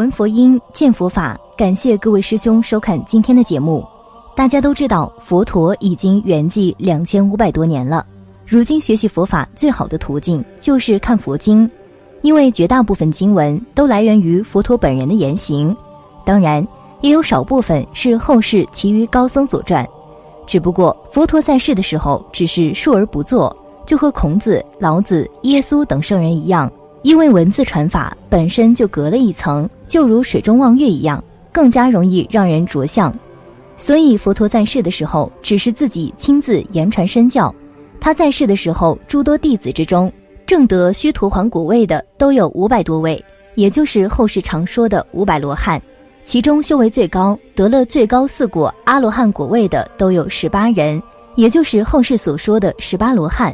闻佛音，见佛法。感谢各位师兄收看今天的节目。大家都知道，佛陀已经圆寂两千五百多年了。如今学习佛法最好的途径就是看佛经，因为绝大部分经文都来源于佛陀本人的言行。当然，也有少部分是后世其余高僧所传。只不过佛陀在世的时候只是述而不作，就和孔子、老子、耶稣等圣人一样。因为文字传法本身就隔了一层，就如水中望月一样，更加容易让人着相。所以佛陀在世的时候，只是自己亲自言传身教。他在世的时候，诸多弟子之中，正得须陀洹果位的都有五百多位，也就是后世常说的五百罗汉。其中修为最高、得了最高四果阿罗汉果位的都有十八人，也就是后世所说的十八罗汉。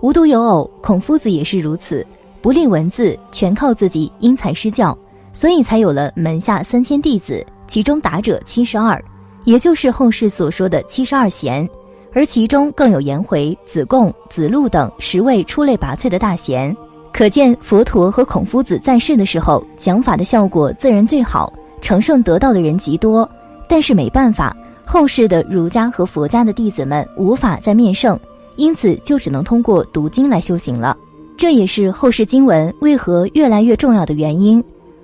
无独有偶，孔夫子也是如此。不立文字，全靠自己因材施教，所以才有了门下三千弟子，其中达者七十二，也就是后世所说的七十二贤。而其中更有颜回、子贡、子路等十位出类拔萃的大贤。可见佛陀和孔夫子在世的时候，讲法的效果自然最好，成圣得道的人极多。但是没办法，后世的儒家和佛家的弟子们无法再面圣，因此就只能通过读经来修行了。这也是后世经文为何越来越重要的原因，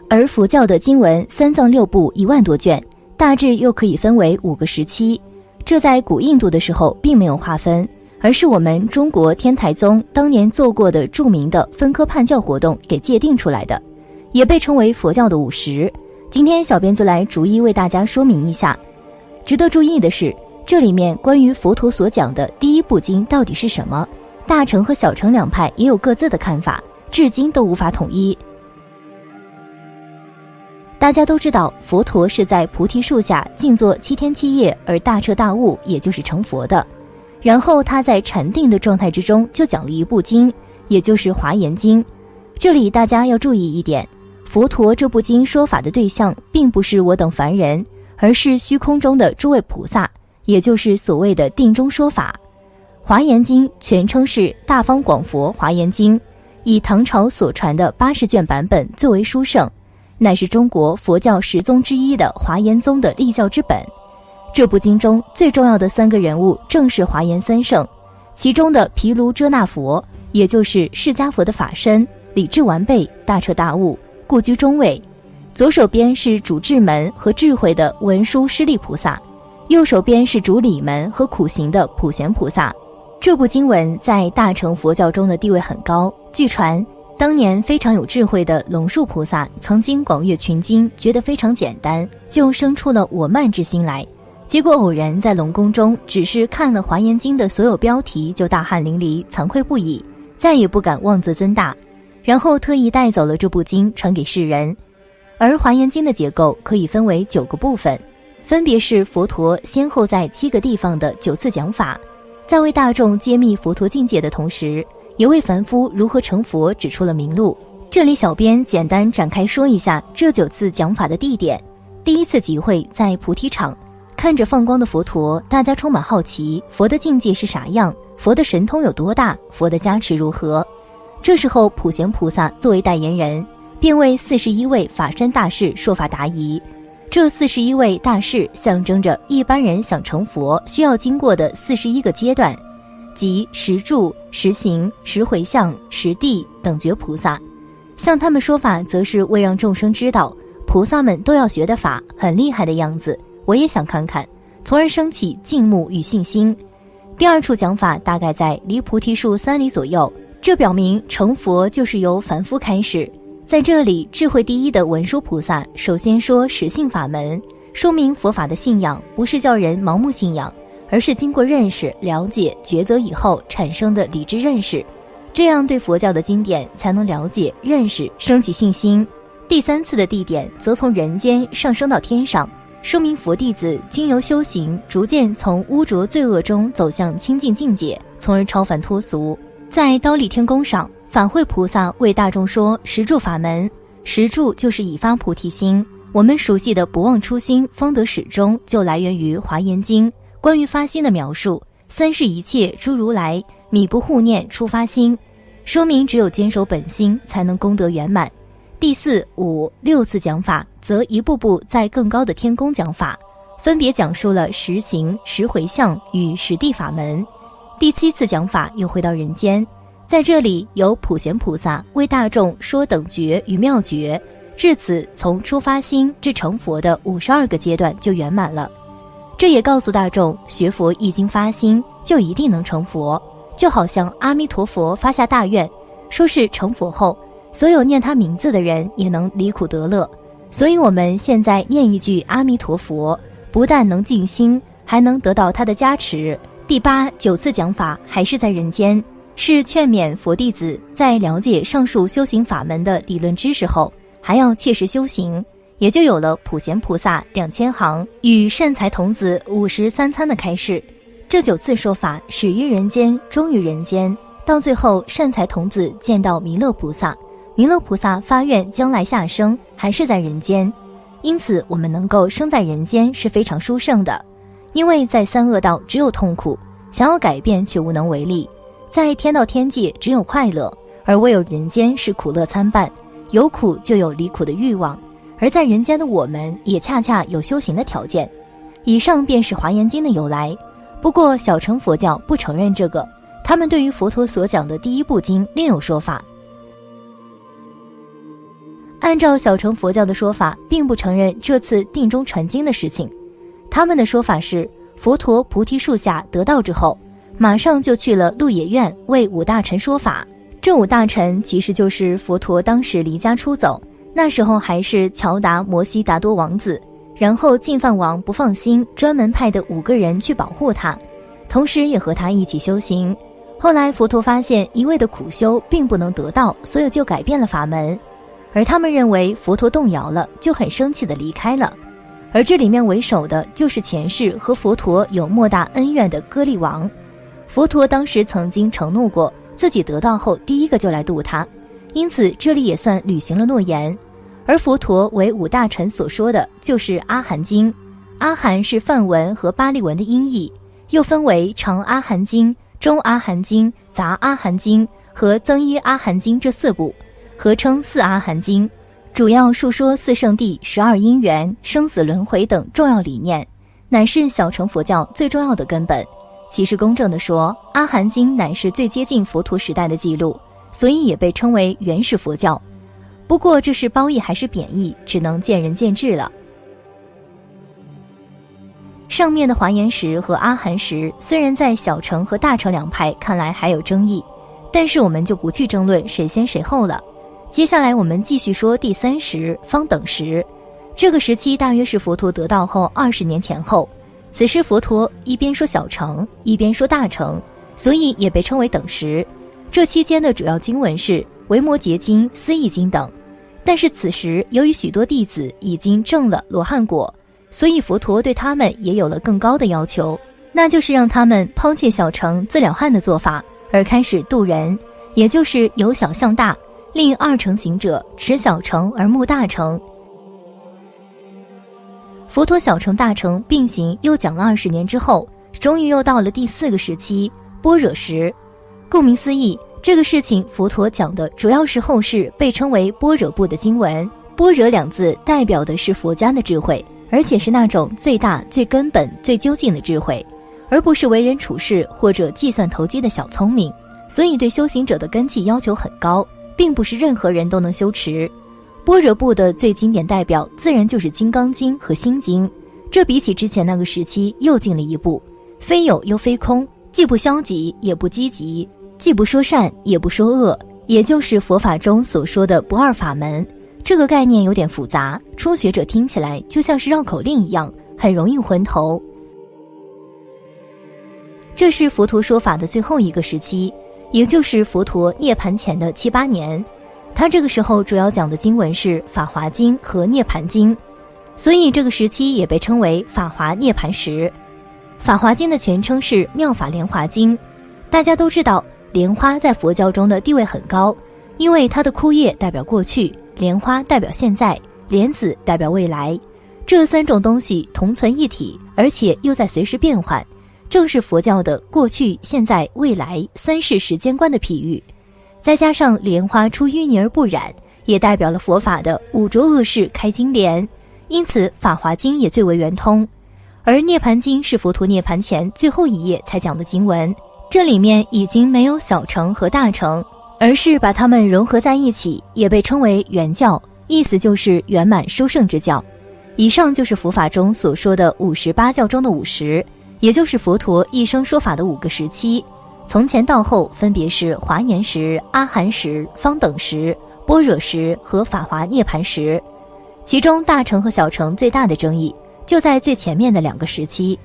而佛教的经文三藏六部一万多卷，大致又可以分为五个时期。这在古印度的时候并没有划分，而是我们中国天台宗当年做过的著名的分科判教活动给界定出来的，也被称为佛教的五十。今天小编就来逐一为大家说明一下。值得注意的是，这里面关于佛陀所讲的第一部经到底是什么？大乘和小乘两派也有各自的看法，至今都无法统一。大家都知道，佛陀是在菩提树下静坐七天七夜而大彻大悟，也就是成佛的。然后他在禅定的状态之中就讲了一部经，也就是《华严经》。这里大家要注意一点，佛陀这部经说法的对象并不是我等凡人，而是虚空中的诸位菩萨，也就是所谓的定中说法。《华严经》全称是《大方广佛华严经》，以唐朝所传的八十卷版本最为殊胜，乃是中国佛教十宗之一的华严宗的立教之本。这部经中最重要的三个人物正是华严三圣，其中的毗卢遮那佛，也就是释迦佛的法身，理智完备，大彻大悟，故居中位；左手边是主智门和智慧的文殊师利菩萨，右手边是主理门和苦行的普贤菩萨。这部经文在大乘佛教中的地位很高。据传，当年非常有智慧的龙树菩萨曾经广阅群经，觉得非常简单，就生出了我慢之心来。结果偶然在龙宫中，只是看了《华严经》的所有标题，就大汗淋漓，惭愧不已，再也不敢妄自尊大。然后特意带走了这部经，传给世人。而《华严经》的结构可以分为九个部分，分别是佛陀先后在七个地方的九次讲法。在为大众揭秘佛陀境界的同时，也为凡夫如何成佛指出了明路。这里，小编简单展开说一下这九次讲法的地点。第一次集会在菩提场，看着放光的佛陀，大家充满好奇，佛的境界是啥样？佛的神通有多大？佛的加持如何？这时候，普贤菩萨作为代言人，便为四十一位法身大士说法答疑。这四十一位大士象征着一般人想成佛需要经过的四十一个阶段，即十住、十行、十回向、十地等觉菩萨。向他们说法，则是为让众生知道菩萨们都要学的法很厉害的样子。我也想看看，从而升起敬慕与信心。第二处讲法大概在离菩提树三里左右，这表明成佛就是由凡夫开始。在这里，智慧第一的文殊菩萨首先说实性法门，说明佛法的信仰不是叫人盲目信仰，而是经过认识、了解、抉择以后产生的理智认识，这样对佛教的经典才能了解、认识，升起信心。第三次的地点则从人间上升到天上，说明佛弟子经由修行，逐渐从污浊罪恶中走向清净境界，从而超凡脱俗。在刀立天宫上。法会菩萨为大众说十住法门，十住就是以发菩提心。我们熟悉的不忘初心，方得始终，就来源于华严经关于发心的描述。三世一切诸如来，米不护念初发心，说明只有坚守本心，才能功德圆满。第四、五、六次讲法，则一步步在更高的天宫讲法，分别讲述了十行、十回向与十地法门。第七次讲法又回到人间，在这里有普贤菩萨为大众说等觉与妙觉，至此从出发心至成佛的五十二个阶段就圆满了。这也告诉大众，学佛一经发心，就一定能成佛，就好像阿弥陀佛发下大愿，说是成佛后。所有念他名字的人也能离苦得乐，所以我们现在念一句阿弥陀佛，不但能静心，还能得到他的加持。第八、九次讲法还是在人间，是劝勉佛弟子在了解上述修行法门的理论知识后，还要切实修行，也就有了普贤菩萨两千行与善财童子五十三参的开示。这九次说法始于人间，终于人间，到最后善财童子见到弥勒菩萨。弥勒菩萨发愿将来下生还是在人间，因此我们能够生在人间是非常殊胜的。因为在三恶道只有痛苦，想要改变却无能为力；在天道天界只有快乐，而唯有人间是苦乐参半，有苦就有离苦的欲望。而在人间的我们也恰恰有修行的条件。以上便是华严经的由来。不过小乘佛教不承认这个，他们对于佛陀所讲的第一部经另有说法。按照小乘佛教的说法，并不承认这次定中传经的事情。他们的说法是，佛陀菩提树下得道之后，马上就去了鹿野苑为五大臣说法。这五大臣其实就是佛陀当时离家出走，那时候还是乔达摩悉达多王子。然后净饭王不放心，专门派的五个人去保护他，同时也和他一起修行。后来佛陀发现一味的苦修并不能得道，所以就改变了法门。而他们认为佛陀动摇了，就很生气的离开了。而这里面为首的就是前世和佛陀有莫大恩怨的歌利王。佛陀当时曾经承诺过，自己得道后第一个就来度他，因此这里也算履行了诺言。而佛陀为五大臣所说的就是《阿含经》，阿含是梵文和巴利文的音译，又分为长阿含经、中阿含经、杂阿含经和增一阿含经这四部。合称四阿含经，主要述说四圣地、十二因缘、生死轮回等重要理念，乃是小乘佛教最重要的根本。其实公正地说，阿含经乃是最接近佛陀时代的记录，所以也被称为原始佛教。不过这是褒义还是贬义，只能见仁见智了。上面的华严石和阿含石，虽然在小乘和大乘两派看来还有争议，但是我们就不去争论谁先谁后了。接下来我们继续说第三时方等时，这个时期大约是佛陀得道后二十年前后。此时佛陀一边说小乘，一边说大乘，所以也被称为等时。这期间的主要经文是《维摩诘经》《思义经》等。但是此时由于许多弟子已经证了罗汉果，所以佛陀对他们也有了更高的要求，那就是让他们抛却小乘自了汉的做法，而开始度人，也就是由小向大。令二成行者持小乘而慕大乘，佛陀小乘大乘并行，又讲了二十年之后，终于又到了第四个时期般若时。顾名思义，这个事情佛陀讲的主要是后世被称为般若部的经文。般若两字代表的是佛家的智慧，而且是那种最大、最根本、最究竟的智慧，而不是为人处事或者计算投机的小聪明。所以对修行者的根基要求很高。并不是任何人都能修持，般若部的最经典代表自然就是《金刚经》和《心经》。这比起之前那个时期又进了一步，非有又非空，既不消极也不积极，既不说善也不说恶，也就是佛法中所说的不二法门。这个概念有点复杂，初学者听起来就像是绕口令一样，很容易昏头。这是佛陀说法的最后一个时期。也就是佛陀涅盘前的七八年，他这个时候主要讲的经文是《法华经》和《涅盘经》，所以这个时期也被称为法华涅盘时。《法华经》的全称是《妙法莲华经》。大家都知道，莲花在佛教中的地位很高，因为它的枯叶代表过去，莲花代表现在，莲子代表未来，这三种东西同存一体，而且又在随时变换。正是佛教的过去、现在、未来三世时间观的譬喻，再加上莲花出淤泥而不染，也代表了佛法的五浊恶世开经莲，因此《法华经》也最为圆通。而《涅盘经》是佛陀涅盘前最后一页才讲的经文，这里面已经没有小乘和大乘，而是把它们融合在一起，也被称为圆教，意思就是圆满殊胜之教。以上就是佛法中所说的五十八教中的五十，也就是佛陀一生说法的五个时期，从前到后分别是华严时、阿含时、方等时、般若时和法华涅盘时。其中大乘和小乘最大的争议就在最前面的两个时期。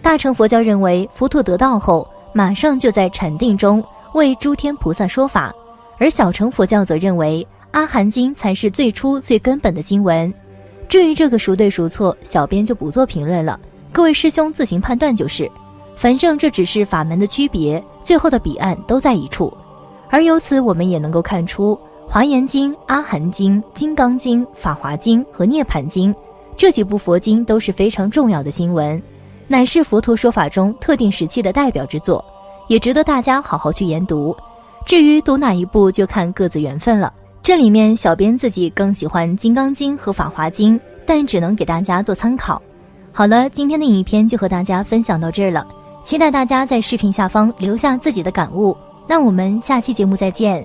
大乘佛教认为佛陀得道后马上就在禅定中为诸天菩萨说法，而小乘佛教则认为阿含经才是最初最根本的经文。至于这个孰对孰错，小编就不做评论了，各位师兄自行判断就是。反正这只是法门的区别，最后的彼岸都在一处。而由此，我们也能够看出，《华严经》《阿含经》《金刚经》《法华经》和《涅盘经》这几部佛经都是非常重要的经文，乃是佛陀说法中特定时期的代表之作，也值得大家好好去研读。至于读哪一部，就看各自缘分了。这里面，小编自己更喜欢《金刚经》和《法华经》，但只能给大家做参考。好了，今天的影片就和大家分享到这儿了，期待大家在视频下方留下自己的感悟。那我们下期节目再见。